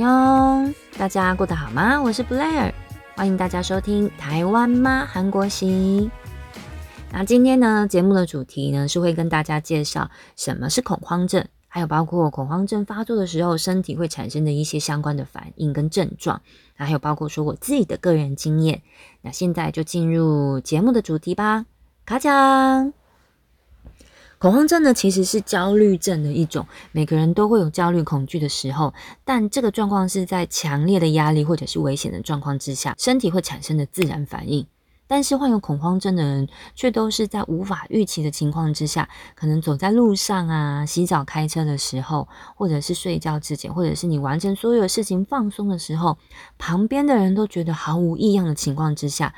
哟，大家过得好吗？我是 Blair，欢迎大家收听台湾妈韩国行。那今天呢，节目的主题呢是会跟大家介绍什么是恐慌症，还有包括恐慌症发作的时候身体会产生的一些相关的反应跟症状，还有包括说我自己的个人经验。那现在就进入节目的主题吧，卡奖。恐慌症呢，其实是焦虑症的一种，每个人都会有焦虑、恐惧的时候，但这个状况是在强烈的压力或者是危险的状况之下，身体会产生的自然反应。但是患有恐慌症的人，却都是在无法预期的情况之下，可能走在路上啊、洗澡、开车的时候，或者是睡觉之前，或者是你完成所有事情放松的时候，旁边的人都觉得毫无异样的情况之下，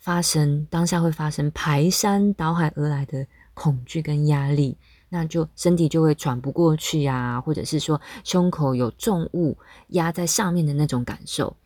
发生当下会发生排山倒海而来的。恐惧跟压力，那就身体就会喘不过去啊，或者是说胸口有重物压在上面的那种感受。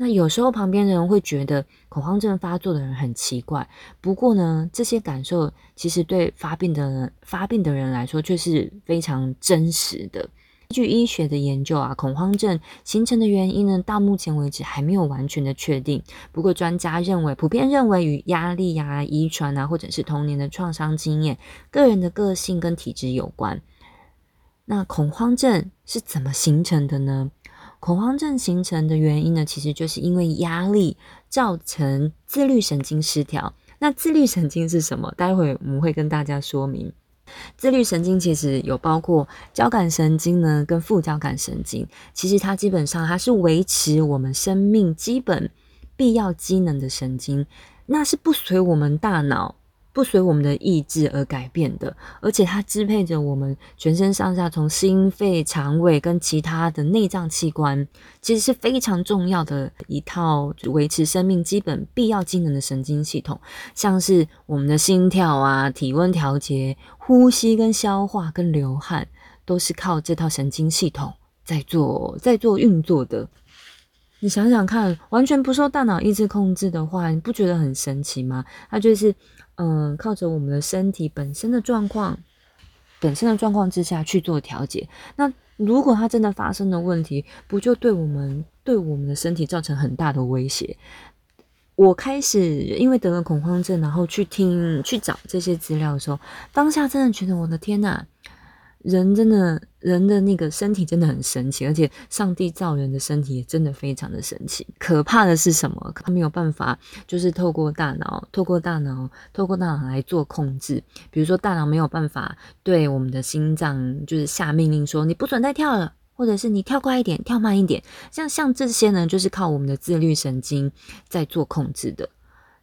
那有时候旁边的人会觉得恐慌症发作的人很奇怪，不过呢，这些感受其实对发病的人发病的人来说却是非常真实的。根据医学的研究啊，恐慌症形成的原因呢，到目前为止还没有完全的确定。不过专家认为，普遍认为与压力呀、遗传啊，或者是童年的创伤经验、个人的个性跟体质有关。那恐慌症是怎么形成的呢？恐慌症形成的原因呢，其实就是因为压力造成自律神经失调。那自律神经是什么？待会我们会跟大家说明。自律神经其实有包括交感神经呢，跟副交感神经。其实它基本上它是维持我们生命基本必要机能的神经，那是不随我们大脑。不随我们的意志而改变的，而且它支配着我们全身上下，从心肺、肠胃跟其他的内脏器官，其实是非常重要的一套维持生命基本必要机能的神经系统，像是我们的心跳啊、体温调节、呼吸跟消化跟流汗，都是靠这套神经系统在做在做运作的。你想想看，完全不受大脑意志控制的话，你不觉得很神奇吗？它就是。嗯，靠着我们的身体本身的状况，本身的状况之下去做调节。那如果它真的发生了问题，不就对我们对我们的身体造成很大的威胁？我开始因为得了恐慌症，然后去听去找这些资料的时候，当下真的觉得我的天呐！人真的，人的那个身体真的很神奇，而且上帝造人的身体也真的非常的神奇。可怕的是什么？他没有办法，就是透过大脑，透过大脑，透过大脑来做控制。比如说，大脑没有办法对我们的心脏就是下命令说你不准再跳了，或者是你跳快一点，跳慢一点。像像这些呢，就是靠我们的自律神经在做控制的。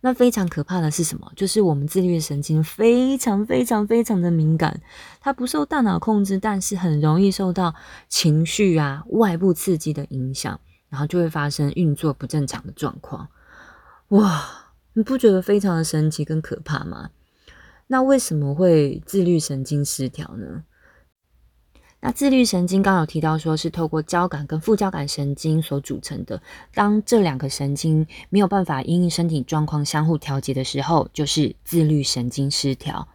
那非常可怕的是什么？就是我们自律神经非常非常非常的敏感，它不受大脑控制，但是很容易受到情绪啊、外部刺激的影响，然后就会发生运作不正常的状况。哇，你不觉得非常的神奇跟可怕吗？那为什么会自律神经失调呢？那自律神经刚有提到，说是透过交感跟副交感神经所组成的。当这两个神经没有办法因应身体状况相互调节的时候，就是自律神经失调。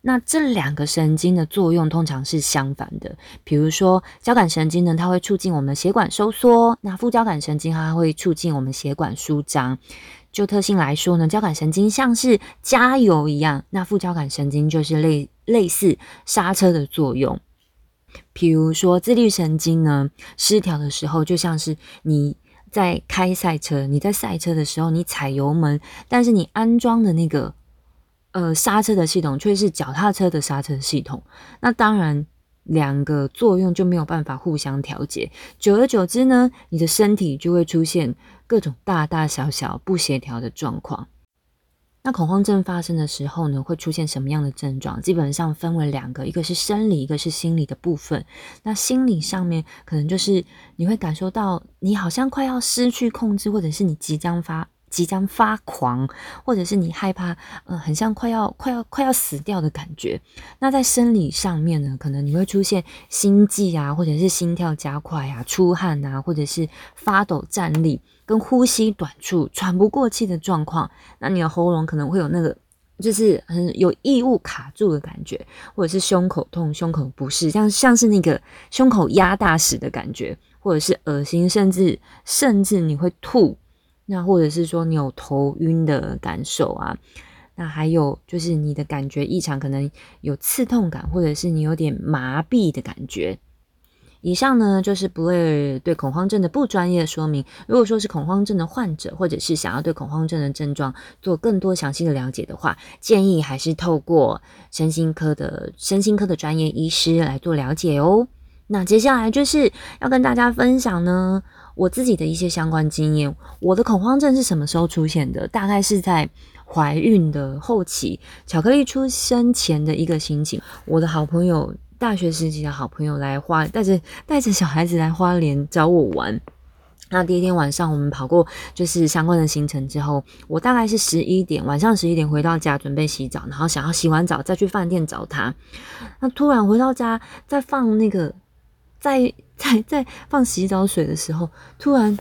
那这两个神经的作用通常是相反的。比如说交感神经呢，它会促进我们的血管收缩；那副交感神经它会促进我们血管舒张。就特性来说呢，交感神经像是加油一样，那副交感神经就是类类似刹车的作用。比如说，自律神经呢失调的时候，就像是你在开赛车，你在赛车的时候，你踩油门，但是你安装的那个呃刹车的系统却是脚踏车的刹车系统，那当然两个作用就没有办法互相调节，久而久之呢，你的身体就会出现各种大大小小不协调的状况。那恐慌症发生的时候呢，会出现什么样的症状？基本上分为两个，一个是生理，一个是心理的部分。那心理上面可能就是你会感受到你好像快要失去控制，或者是你即将发即将发狂，或者是你害怕，呃，很像快要快要快要死掉的感觉。那在生理上面呢，可能你会出现心悸啊，或者是心跳加快啊，出汗啊，或者是发抖、站立。跟呼吸短促、喘不过气的状况，那你的喉咙可能会有那个，就是很有异物卡住的感觉，或者是胸口痛、胸口不适，像像是那个胸口压大石的感觉，或者是恶心，甚至甚至你会吐，那或者是说你有头晕的感受啊，那还有就是你的感觉异常，可能有刺痛感，或者是你有点麻痹的感觉。以上呢就是布莱对恐慌症的不专业说明。如果说是恐慌症的患者，或者是想要对恐慌症的症状做更多详细的了解的话，建议还是透过身心科的身心科的专业医师来做了解哦。那接下来就是要跟大家分享呢我自己的一些相关经验。我的恐慌症是什么时候出现的？大概是在怀孕的后期，巧克力出生前的一个心情。我的好朋友。大学时期的好朋友来花带着带着小孩子来花莲找我玩。那第一天晚上我们跑过就是相关的行程之后，我大概是十一点晚上十一点回到家准备洗澡，然后想要洗完澡再去饭店找他。那突然回到家在放那个在在在放洗澡水的时候，突然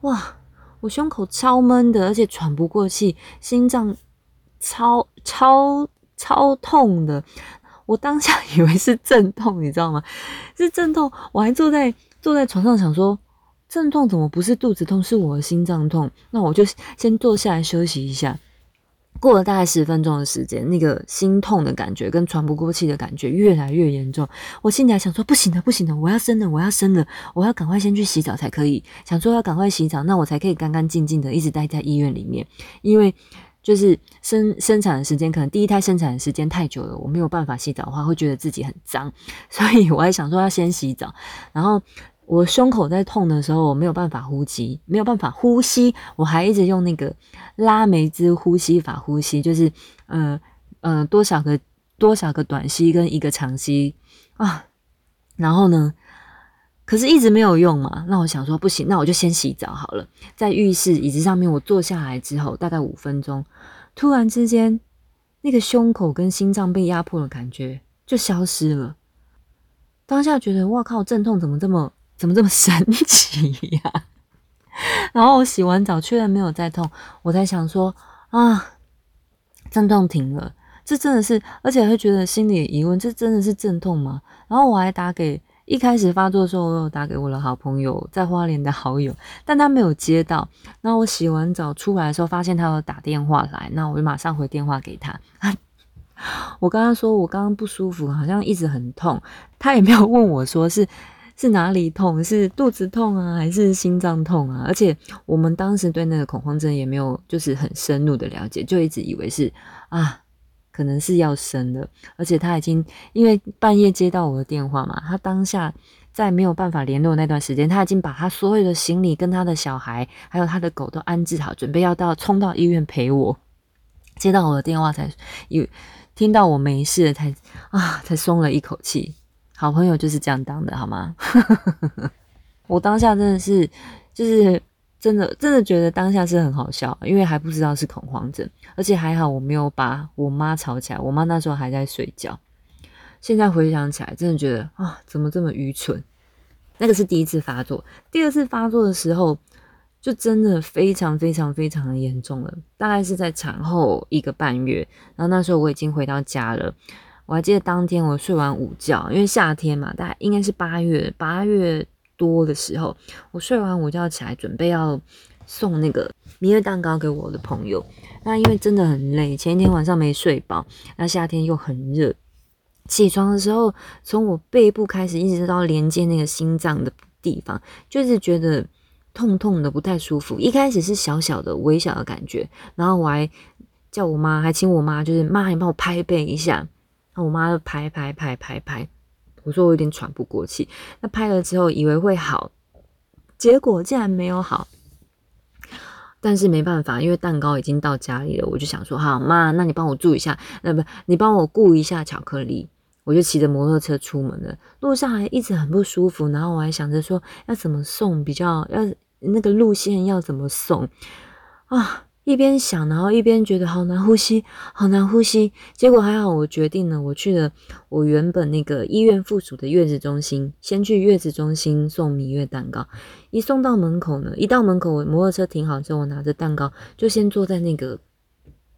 哇，我胸口超闷的，而且喘不过气，心脏超超超痛的。我当下以为是阵痛，你知道吗？是阵痛，我还坐在坐在床上想说，阵痛怎么不是肚子痛，是我的心脏痛？那我就先坐下来休息一下。过了大概十分钟的时间，那个心痛的感觉跟喘不过气的感觉越来越严重。我心里还想说，不行了，不行了，我要生了，我要生了，我要赶快先去洗澡才可以。想说要赶快洗澡，那我才可以干干净净的一直待在医院里面，因为。就是生生产的时间，可能第一胎生产的时间太久了，我没有办法洗澡的话，会觉得自己很脏，所以我还想说要先洗澡。然后我胸口在痛的时候，我没有办法呼吸，没有办法呼吸，我还一直用那个拉梅兹呼吸法呼吸，就是呃呃多少个多少个短吸跟一个长吸啊，然后呢？可是，一直没有用嘛。那我想说，不行，那我就先洗澡好了。在浴室椅子上面，我坐下来之后，大概五分钟，突然之间，那个胸口跟心脏被压迫的感觉就消失了。当下觉得，哇靠，阵痛怎么这么怎么这么神奇呀？然后我洗完澡，确认没有再痛，我在想说，啊，阵痛停了，这真的是，而且会觉得心里疑问，这真的是阵痛吗？然后我还打给。一开始发作的时候，我有打给我的好朋友，在花莲的好友，但他没有接到。那我洗完澡出来的时候，发现他有打电话来，那我就马上回电话给他。我跟他说，我刚刚不舒服，好像一直很痛。他也没有问我说是是哪里痛，是肚子痛啊，还是心脏痛啊？而且我们当时对那个恐慌症也没有就是很深入的了解，就一直以为是啊。可能是要生了，而且他已经因为半夜接到我的电话嘛，他当下在没有办法联络那段时间，他已经把他所有的行李跟他的小孩还有他的狗都安置好，准备要到冲到医院陪我。接到我的电话才有听到我没事了，才啊才松了一口气。好朋友就是这样当的，好吗？我当下真的是就是。真的真的觉得当下是很好笑，因为还不知道是恐慌症，而且还好我没有把我妈吵起来，我妈那时候还在睡觉。现在回想起来，真的觉得啊，怎么这么愚蠢？那个是第一次发作，第二次发作的时候，就真的非常非常非常的严重了。大概是在产后一个半月，然后那时候我已经回到家了。我还记得当天我睡完午觉，因为夏天嘛，大概应该是八月八月。多的时候，我睡完午觉起来，准备要送那个蜜月蛋糕给我的朋友。那因为真的很累，前一天晚上没睡饱，那夏天又很热，起床的时候，从我背部开始，一直到连接那个心脏的地方，就是觉得痛痛的，不太舒服。一开始是小小的、微小的感觉，然后我还叫我妈，还请我妈，就是妈，你帮我拍背一下。那我妈就拍拍拍拍拍。我说我有点喘不过气，那拍了之后以为会好，结果竟然没有好。但是没办法，因为蛋糕已经到家里了，我就想说，好妈，那你帮我注一下，那不你帮我顾一下巧克力。我就骑着摩托车出门了，路上还一直很不舒服，然后我还想着说要怎么送比较，要那个路线要怎么送啊。一边想，然后一边觉得好难呼吸，好难呼吸。结果还好，我决定了，我去了我原本那个医院附属的月子中心，先去月子中心送蜜月蛋糕。一送到门口呢，一到门口，我摩托车停好之后，我拿着蛋糕就先坐在那个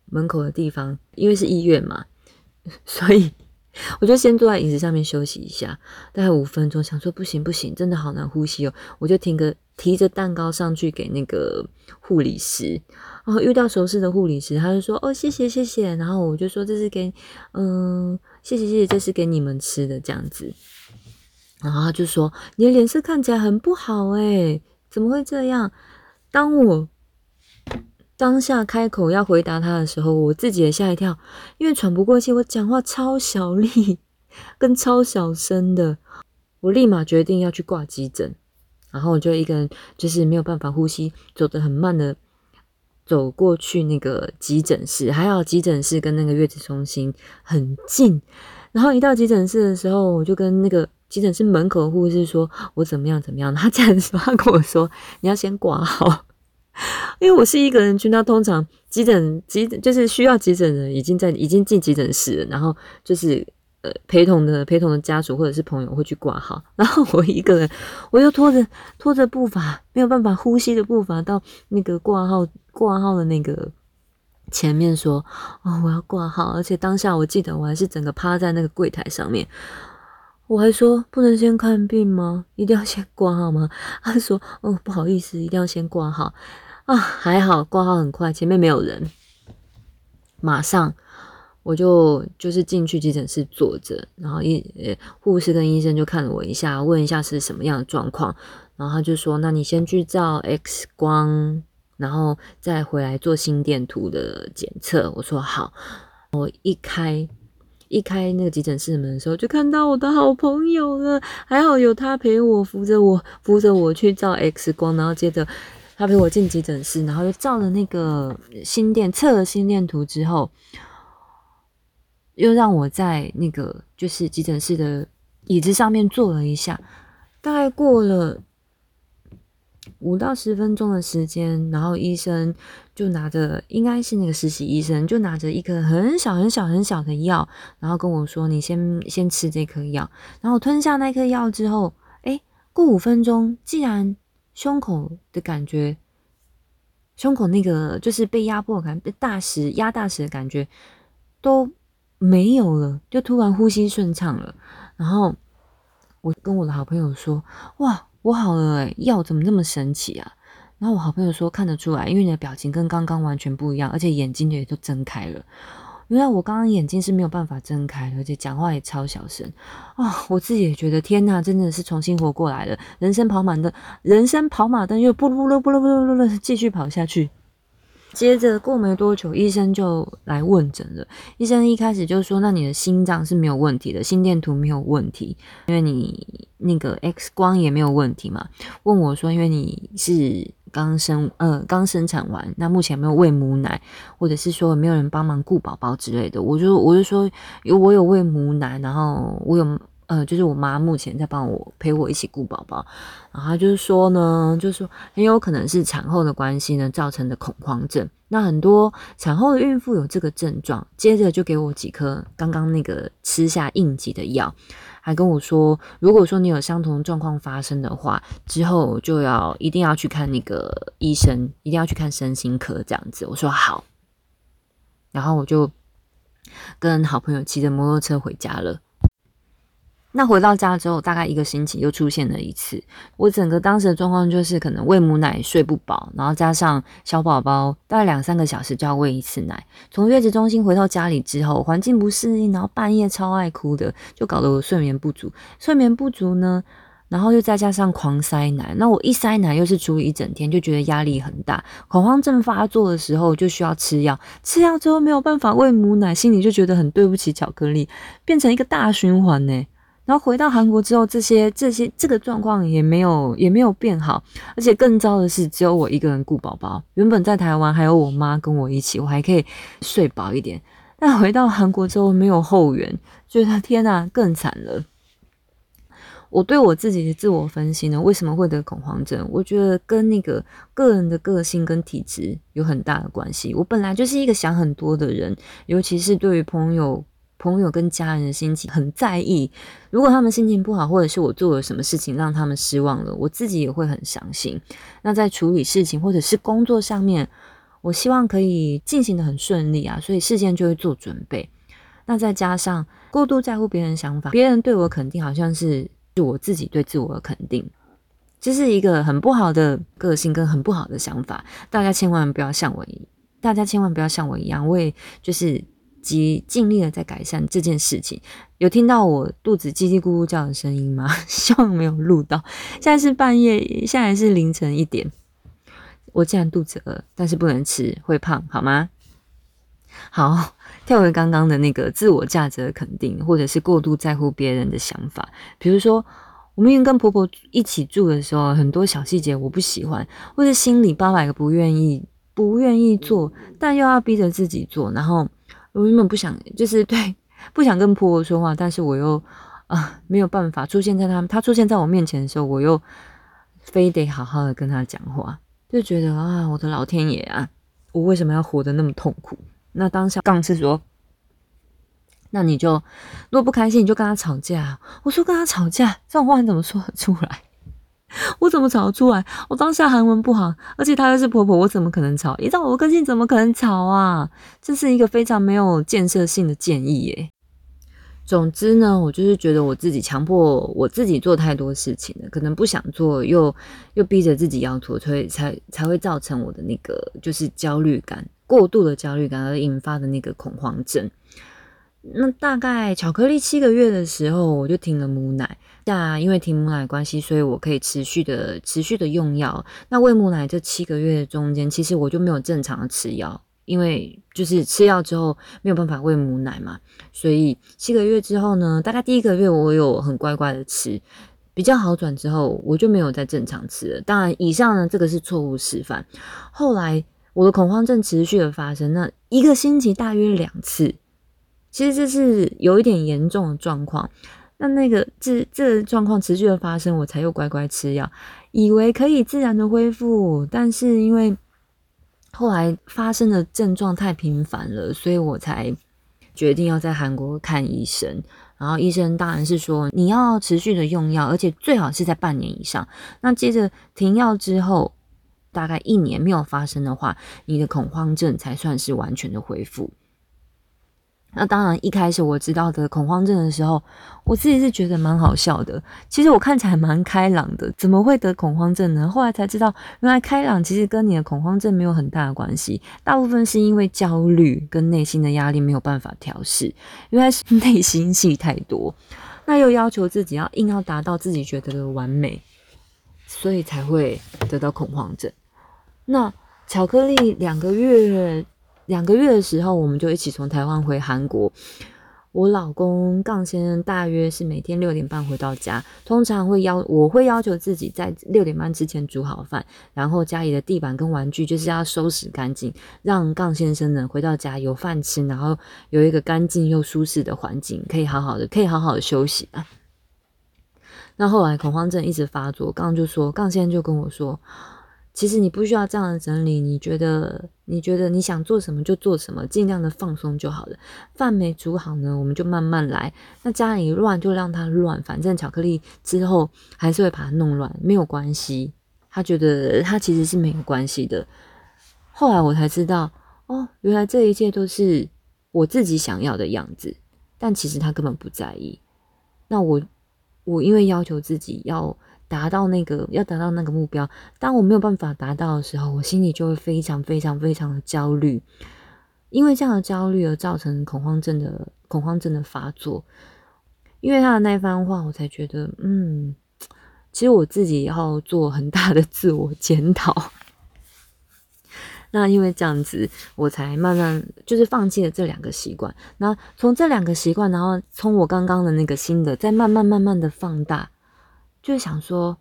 门口的地方，因为是医院嘛，所以 我就先坐在椅子上面休息一下，大概五分钟，想说不行不行，真的好难呼吸哦，我就提个提着蛋糕上去给那个护理师，然后遇到熟识的护理师，他就说哦谢谢谢谢，然后我就说这是给嗯谢谢谢谢，这是给你们吃的这样子，然后他就说你的脸色看起来很不好诶，怎么会这样？当我当下开口要回答他的时候，我自己也吓一跳，因为喘不过气，我讲话超小力，跟超小声的，我立马决定要去挂急诊，然后我就一个人就是没有办法呼吸，走得很慢的走过去那个急诊室，还好急诊室跟那个月子中心很近，然后一到急诊室的时候，我就跟那个急诊室门口护士说我怎么样怎么样，他这样说，他跟我说你要先挂号。因为我是一个人去，那通常急诊急就是需要急诊的已经在已经进急诊室了，然后就是呃陪同的陪同的家属或者是朋友会去挂号，然后我一个人我又拖着拖着步伐没有办法呼吸的步伐到那个挂号挂号的那个前面说哦我要挂号，而且当下我记得我还是整个趴在那个柜台上面，我还说不能先看病吗？一定要先挂号吗？他说哦不好意思，一定要先挂号。啊，还好挂号很快，前面没有人，马上我就就是进去急诊室坐着，然后医护士跟医生就看了我一下，问一下是什么样的状况，然后他就说，那你先去照 X 光，然后再回来做心电图的检测。我说好，我一开一开那个急诊室门的时候，就看到我的好朋友了，还好有他陪我扶着我扶着我去照 X 光，然后接着。他陪我进急诊室，然后又照了那个心电测了心电图之后，又让我在那个就是急诊室的椅子上面坐了一下。大概过了五到十分钟的时间，然后医生就拿着，应该是那个实习医生，就拿着一颗很小很小很小的药，然后跟我说：“你先先吃这颗药。”然后吞下那颗药之后，哎，过五分钟，既然胸口的感觉，胸口那个就是被压迫感、被大石压大石的感觉都没有了，就突然呼吸顺畅了。然后我跟我的好朋友说：“哇，我好了哎，药怎么那么神奇啊？”然后我好朋友说：“看得出来，因为你的表情跟刚刚完全不一样，而且眼睛也都睁开了。”原来我刚刚眼睛是没有办法睁开的，而且讲话也超小声啊！我自己也觉得天呐，真的是重新活过来了。人生跑马灯，人生跑马灯又不噜噜不噜不噜噜噜继续跑下去。接着过没多久，医生就来问诊了。医生一开始就说：“那你的心脏是没有问题的，心电图没有问题，因为你那个 X 光也没有问题嘛。”问我说：“因为你是刚生呃刚生产完，那目前没有喂母奶，或者是说没有人帮忙顾宝宝之类的？”我就我就说：“有我有喂母奶，然后我有。”呃，就是我妈目前在帮我陪我一起顾宝宝，然后就是说呢，就是说很有可能是产后的关系呢造成的恐慌症。那很多产后的孕妇有这个症状，接着就给我几颗刚刚那个吃下应急的药，还跟我说，如果说你有相同状况发生的话，之后就要一定要去看那个医生，一定要去看身心科这样子。我说好，然后我就跟好朋友骑着摩托车回家了。那回到家之后，大概一个星期又出现了一次。我整个当时的状况就是，可能喂母奶睡不饱，然后加上小宝宝大概两三个小时就要喂一次奶。从月子中心回到家里之后，环境不适应，然后半夜超爱哭的，就搞得我睡眠不足。睡眠不足呢，然后又再加上狂塞奶，那我一塞奶又是处理一整天，就觉得压力很大。恐慌症发作的时候就需要吃药，吃药之后没有办法喂母奶，心里就觉得很对不起巧克力，变成一个大循环呢。然后回到韩国之后，这些这些这个状况也没有也没有变好，而且更糟的是，只有我一个人顾宝宝。原本在台湾还有我妈跟我一起，我还可以睡饱一点。但回到韩国之后，没有后援，觉得天哪，更惨了。我对我自己的自我分析呢，为什么会得恐慌症？我觉得跟那个个人的个性跟体质有很大的关系。我本来就是一个想很多的人，尤其是对于朋友。朋友跟家人的心情很在意，如果他们心情不好，或者是我做了什么事情让他们失望了，我自己也会很伤心。那在处理事情或者是工作上面，我希望可以进行的很顺利啊，所以事先就会做准备。那再加上过度在乎别人想法，别人对我肯定好像是就我自己对自我的肯定，这是一个很不好的个性跟很不好的想法。大家千万不要像我一，大家千万不要像我一样，我也就是及尽力的在改善这件事情。有听到我肚子叽叽咕咕叫的声音吗？希望没有录到。现在是半夜，现在是凌晨一点。我既然肚子饿，但是不能吃，会胖，好吗？好，跳回刚刚的那个自我价值的肯定，或者是过度在乎别人的想法。比如说，我明明跟婆婆一起住的时候，很多小细节我不喜欢，或者心里八百个不愿意，不愿意做，但又要逼着自己做。然后我原本不想，就是对，不想跟婆婆说话，但是我又啊没有办法出现在他，他出现在我面前的时候，我又非得好好的跟他讲话。就觉得啊，我的老天爷啊，我为什么要活得那么痛苦？那当下杠是说，那你就如果不开心，你就跟他吵架。我说跟他吵架这种话你怎么说得出来？我怎么吵得出来？我当下韩文不好，而且她又是婆婆，我怎么可能吵？依照我的个性，怎么可能吵啊？这是一个非常没有建设性的建议耶。总之呢，我就是觉得我自己强迫我自己做太多事情了，可能不想做，又又逼着自己要做，所以才才会造成我的那个就是焦虑感，过度的焦虑感而引发的那个恐慌症。那大概巧克力七个月的时候，我就停了母奶。下因为停母奶关系，所以我可以持续的持续的用药。那喂母奶这七个月中间，其实我就没有正常的吃药。因为就是吃药之后没有办法喂母奶嘛，所以七个月之后呢，大概第一个月我有很乖乖的吃，比较好转之后，我就没有再正常吃了。当然，以上呢这个是错误示范。后来我的恐慌症持续的发生，那一个星期大约两次，其实这是有一点严重的状况。那那个这这状况持续的发生，我才又乖乖吃药，以为可以自然的恢复，但是因为。后来发生的症状太频繁了，所以我才决定要在韩国看医生。然后医生当然是说你要持续的用药，而且最好是在半年以上。那接着停药之后，大概一年没有发生的话，你的恐慌症才算是完全的恢复。那当然，一开始我知道的恐慌症的时候，我自己是觉得蛮好笑的。其实我看起来蛮开朗的，怎么会得恐慌症呢？后来才知道，原来开朗其实跟你的恐慌症没有很大的关系，大部分是因为焦虑跟内心的压力没有办法调试，原来是内心戏太多，那又要求自己要硬要达到自己觉得的完美，所以才会得到恐慌症。那巧克力两个月。两个月的时候，我们就一起从台湾回韩国。我老公杠先生大约是每天六点半回到家，通常会要我会要求自己在六点半之前煮好饭，然后家里的地板跟玩具就是要收拾干净，让杠先生呢回到家有饭吃，然后有一个干净又舒适的环境，可以好好的可以好好的休息啊。那后来恐慌症一直发作，杠就说杠先生就跟我说。其实你不需要这样的整理，你觉得你觉得你想做什么就做什么，尽量的放松就好了。饭没煮好呢，我们就慢慢来。那家里乱就让它乱，反正巧克力之后还是会把它弄乱，没有关系。他觉得他其实是没有关系的。后来我才知道，哦，原来这一切都是我自己想要的样子，但其实他根本不在意。那我我因为要求自己要。达到那个要达到那个目标，当我没有办法达到的时候，我心里就会非常非常非常的焦虑，因为这样的焦虑而造成恐慌症的恐慌症的发作。因为他的那番话，我才觉得，嗯，其实我自己要做很大的自我检讨。那因为这样子，我才慢慢就是放弃了这两个习惯。那从这两个习惯，然后从我刚刚的那个新的，再慢慢慢慢的放大。就想说，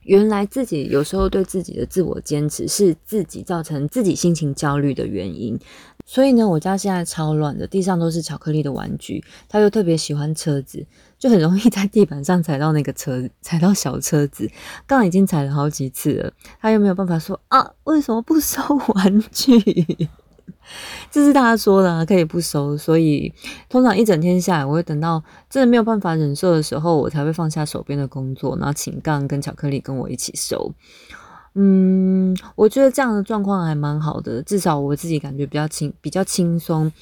原来自己有时候对自己的自我坚持是自己造成自己心情焦虑的原因。所以呢，我家现在超乱的，地上都是巧克力的玩具。他又特别喜欢车子，就很容易在地板上踩到那个车，踩到小车子。刚刚已经踩了好几次了，他又没有办法说啊，为什么不收玩具？这是他说的，可以不收，所以通常一整天下来，我会等到真的没有办法忍受的时候，我才会放下手边的工作，然后请杠跟巧克力跟我一起收。嗯，我觉得这样的状况还蛮好的，至少我自己感觉比较轻，比较轻松。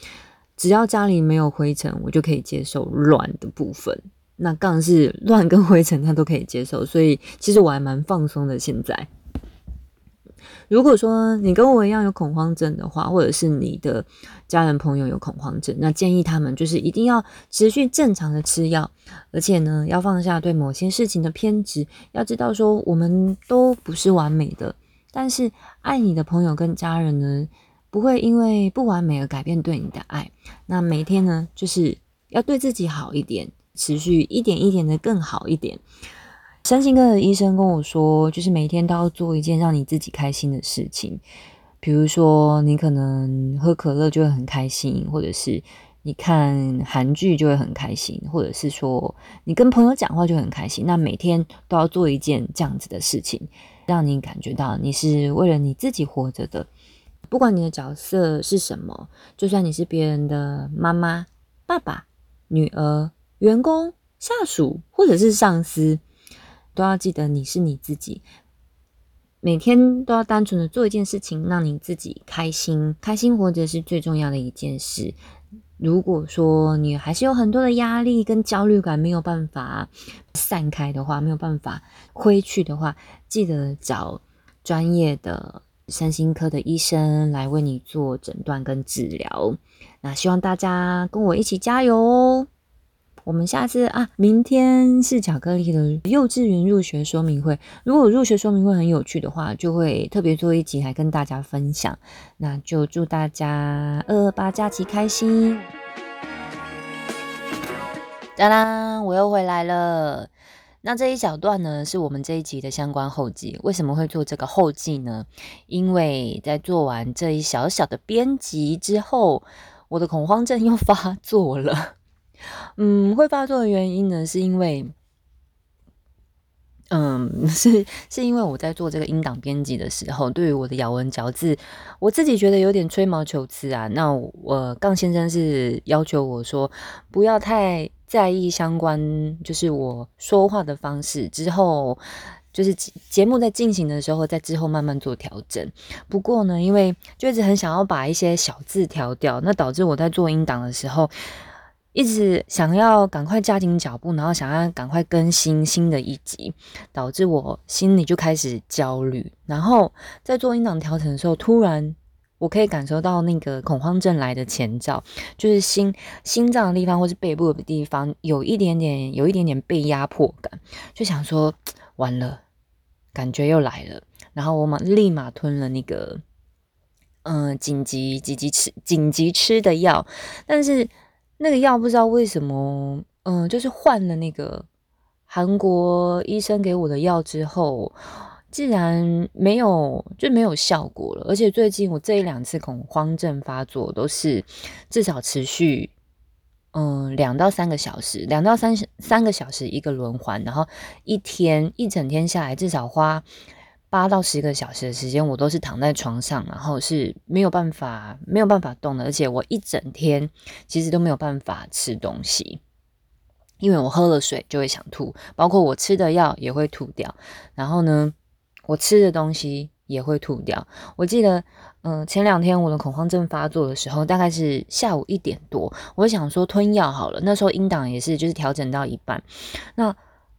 只要家里没有灰尘，我就可以接受乱的部分。那杠是乱跟灰尘，他都可以接受，所以其实我还蛮放松的。现在，如果说你跟我一样有恐慌症的话，或者是你的家人朋友有恐慌症，那建议他们就是一定要持续正常的吃药，而且呢，要放下对某些事情的偏执，要知道说我们都不是完美的，但是爱你的朋友跟家人呢。不会因为不完美而改变对你的爱。那每天呢，就是要对自己好一点，持续一点一点的更好一点。三星科的医生跟我说，就是每天都要做一件让你自己开心的事情。比如说，你可能喝可乐就会很开心，或者是你看韩剧就会很开心，或者是说你跟朋友讲话就很开心。那每天都要做一件这样子的事情，让你感觉到你是为了你自己活着的。不管你的角色是什么，就算你是别人的妈妈、爸爸、女儿、员工、下属，或者是上司，都要记得你是你自己。每天都要单纯的做一件事情，让你自己开心，开心活着是最重要的一件事。如果说你还是有很多的压力跟焦虑感，没有办法散开的话，没有办法挥去的话，记得找专业的。三星科的医生来为你做诊断跟治疗，那希望大家跟我一起加油哦！我们下次啊，明天是巧克力的幼稚园入学说明会。如果入学说明会很有趣的话，就会特别做一集来跟大家分享。那就祝大家二二八假期开心！当当，我又回来了。那这一小段呢，是我们这一集的相关后记。为什么会做这个后记呢？因为在做完这一小小的编辑之后，我的恐慌症又发作了。嗯，会发作的原因呢，是因为。嗯，是是因为我在做这个音档编辑的时候，对于我的咬文嚼字，我自己觉得有点吹毛求疵啊。那我杠先生是要求我说，不要太在意相关，就是我说话的方式。之后就是节目在进行的时候，在之后慢慢做调整。不过呢，因为就一直很想要把一些小字调掉，那导致我在做音档的时候。一直想要赶快加紧脚步，然后想要赶快更新新的一集，导致我心里就开始焦虑。然后在做音档调整的时候，突然我可以感受到那个恐慌症来的前兆，就是心心脏的地方或是背部的地方有一点点有一点点被压迫感，就想说完了，感觉又来了。然后我马立马吞了那个嗯紧急紧急吃紧急吃的药，但是。那个药不知道为什么，嗯，就是换了那个韩国医生给我的药之后，竟然没有就没有效果了。而且最近我这一两次恐慌症发作都是至少持续，嗯，两到三个小时，两到三三个小时一个轮环，然后一天一整天下来至少花。八到十个小时的时间，我都是躺在床上，然后是没有办法没有办法动的，而且我一整天其实都没有办法吃东西，因为我喝了水就会想吐，包括我吃的药也会吐掉，然后呢，我吃的东西也会吐掉。我记得，嗯，前两天我的恐慌症发作的时候，大概是下午一点多，我想说吞药好了，那时候音档也是就是调整到一半，那。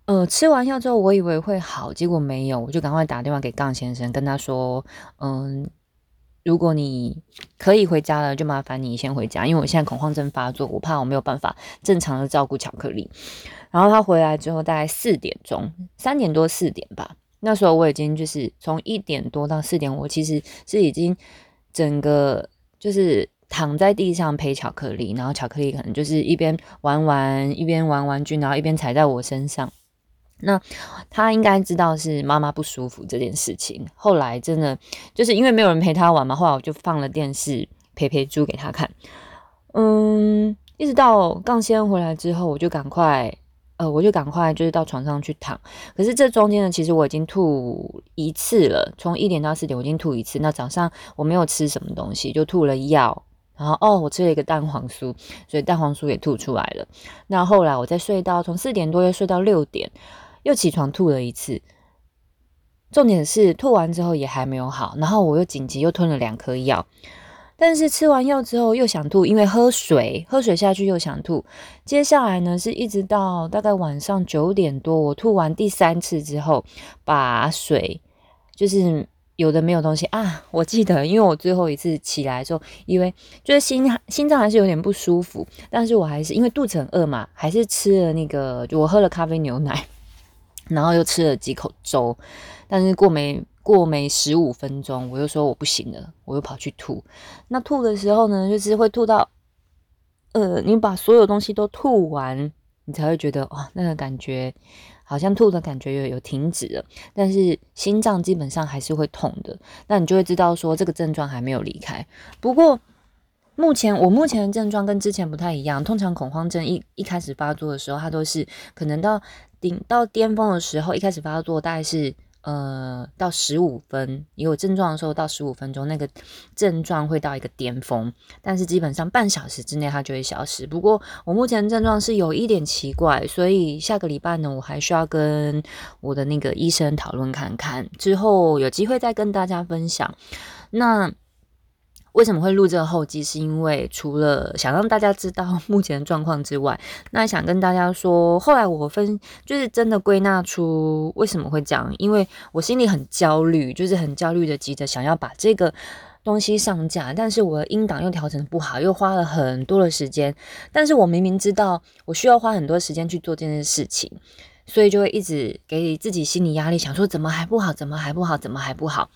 呃，吃完药之后，我以为会好，结果没有，我就赶快打电话给杠先生，跟他说，嗯，如果你可以回家了，就麻烦你先回家，因为我现在恐慌症发作，我怕我没有办法正常的照顾巧克力。然后他回来之后，大概四点钟，三点多四点吧，那时候我已经就是从一点多到四点，我其实是已经整个就是躺在地上陪巧克力，然后巧克力可能就是一边玩玩，一边玩玩具，然后一边踩在我身上。那他应该知道是妈妈不舒服这件事情。后来真的就是因为没有人陪他玩嘛，后来我就放了电视陪陪猪给他看。嗯，一直到杠先回来之后，我就赶快呃，我就赶快就是到床上去躺。可是这中间呢，其实我已经吐一次了，从一点到四点我已经吐一次。那早上我没有吃什么东西，就吐了药，然后哦，我吃了一个蛋黄酥，所以蛋黄酥也吐出来了。那后来我再睡到从四点多又睡到六点。又起床吐了一次，重点是吐完之后也还没有好，然后我又紧急又吞了两颗药，但是吃完药之后又想吐，因为喝水，喝水下去又想吐。接下来呢，是一直到大概晚上九点多，我吐完第三次之后，把水就是有的没有东西。啊，我记得，因为我最后一次起来之后，因为就是心心脏还是有点不舒服，但是我还是因为肚子很饿嘛，还是吃了那个，就我喝了咖啡牛奶，然后又吃了几口粥，但是过没。过没十五分钟，我又说我不行了，我又跑去吐。那吐的时候呢，就是会吐到，呃，你把所有东西都吐完，你才会觉得哇，那个感觉好像吐的感觉有有停止了，但是心脏基本上还是会痛的。那你就会知道说这个症状还没有离开。不过目前我目前的症状跟之前不太一样，通常恐慌症一一开始发作的时候，它都是可能到顶到巅峰的时候，一开始发作大概是。呃，到十五分有症状的时候，到十五分钟那个症状会到一个巅峰，但是基本上半小时之内它就会消失。不过我目前的症状是有一点奇怪，所以下个礼拜呢，我还需要跟我的那个医生讨论看看，之后有机会再跟大家分享。那。为什么会录这个后记？是因为除了想让大家知道 目前的状况之外，那想跟大家说，后来我分就是真的归纳出为什么会这样，因为我心里很焦虑，就是很焦虑的急着想要把这个东西上架，但是我的音档又调整不好，又花了很多的时间，但是我明明知道我需要花很多时间去做这件事情，所以就会一直给自己心理压力，想说怎么还不好，怎么还不好，怎么还不好。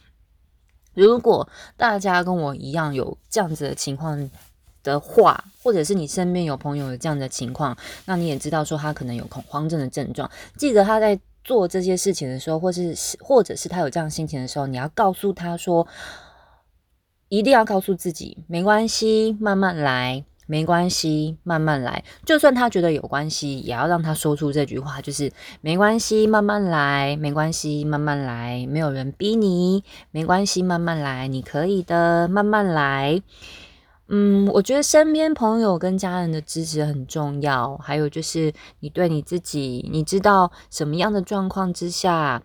如果大家跟我一样有这样子的情况的话，或者是你身边有朋友有这样的情况，那你也知道说他可能有恐慌症的症状。记得他在做这些事情的时候，或是或者是他有这样心情的时候，你要告诉他说，一定要告诉自己，没关系，慢慢来。没关系，慢慢来。就算他觉得有关系，也要让他说出这句话，就是没关系，慢慢来。没关系，慢慢来。没有人逼你，没关系，慢慢来。你可以的，慢慢来。嗯，我觉得身边朋友跟家人的支持很重要。还有就是你对你自己，你知道什么样的状况之下。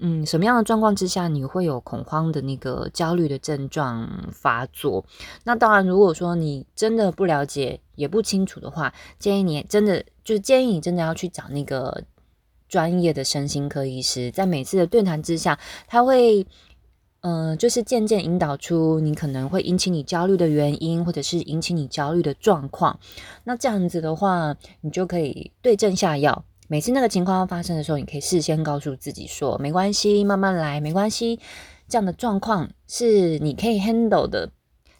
嗯，什么样的状况之下你会有恐慌的那个焦虑的症状发作？那当然，如果说你真的不了解也不清楚的话，建议你真的就是建议你真的要去找那个专业的身心科医师，在每次的对谈之下，他会嗯，就是渐渐引导出你可能会引起你焦虑的原因，或者是引起你焦虑的状况。那这样子的话，你就可以对症下药。每次那个情况发生的时候，你可以事先告诉自己说：“没关系，慢慢来，没关系。”这样的状况是你可以 handle 的。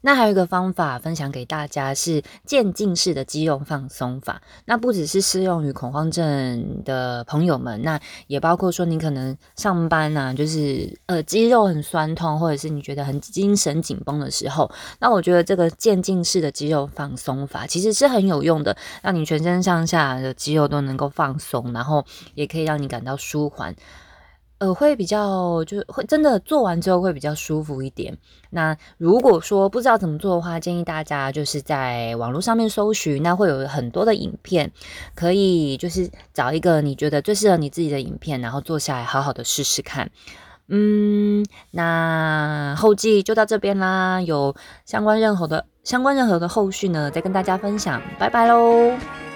那还有一个方法分享给大家是渐进式的肌肉放松法。那不只是适用于恐慌症的朋友们，那也包括说你可能上班啊，就是呃肌肉很酸痛，或者是你觉得很精神紧绷的时候，那我觉得这个渐进式的肌肉放松法其实是很有用的，让你全身上下的肌肉都能够放松，然后也可以让你感到舒缓。呃，会比较就是会真的做完之后会比较舒服一点。那如果说不知道怎么做的话，建议大家就是在网络上面搜寻，那会有很多的影片，可以就是找一个你觉得最适合你自己的影片，然后坐下来好好的试试看。嗯，那后记就到这边啦。有相关任何的相关任何的后续呢，再跟大家分享。拜拜喽。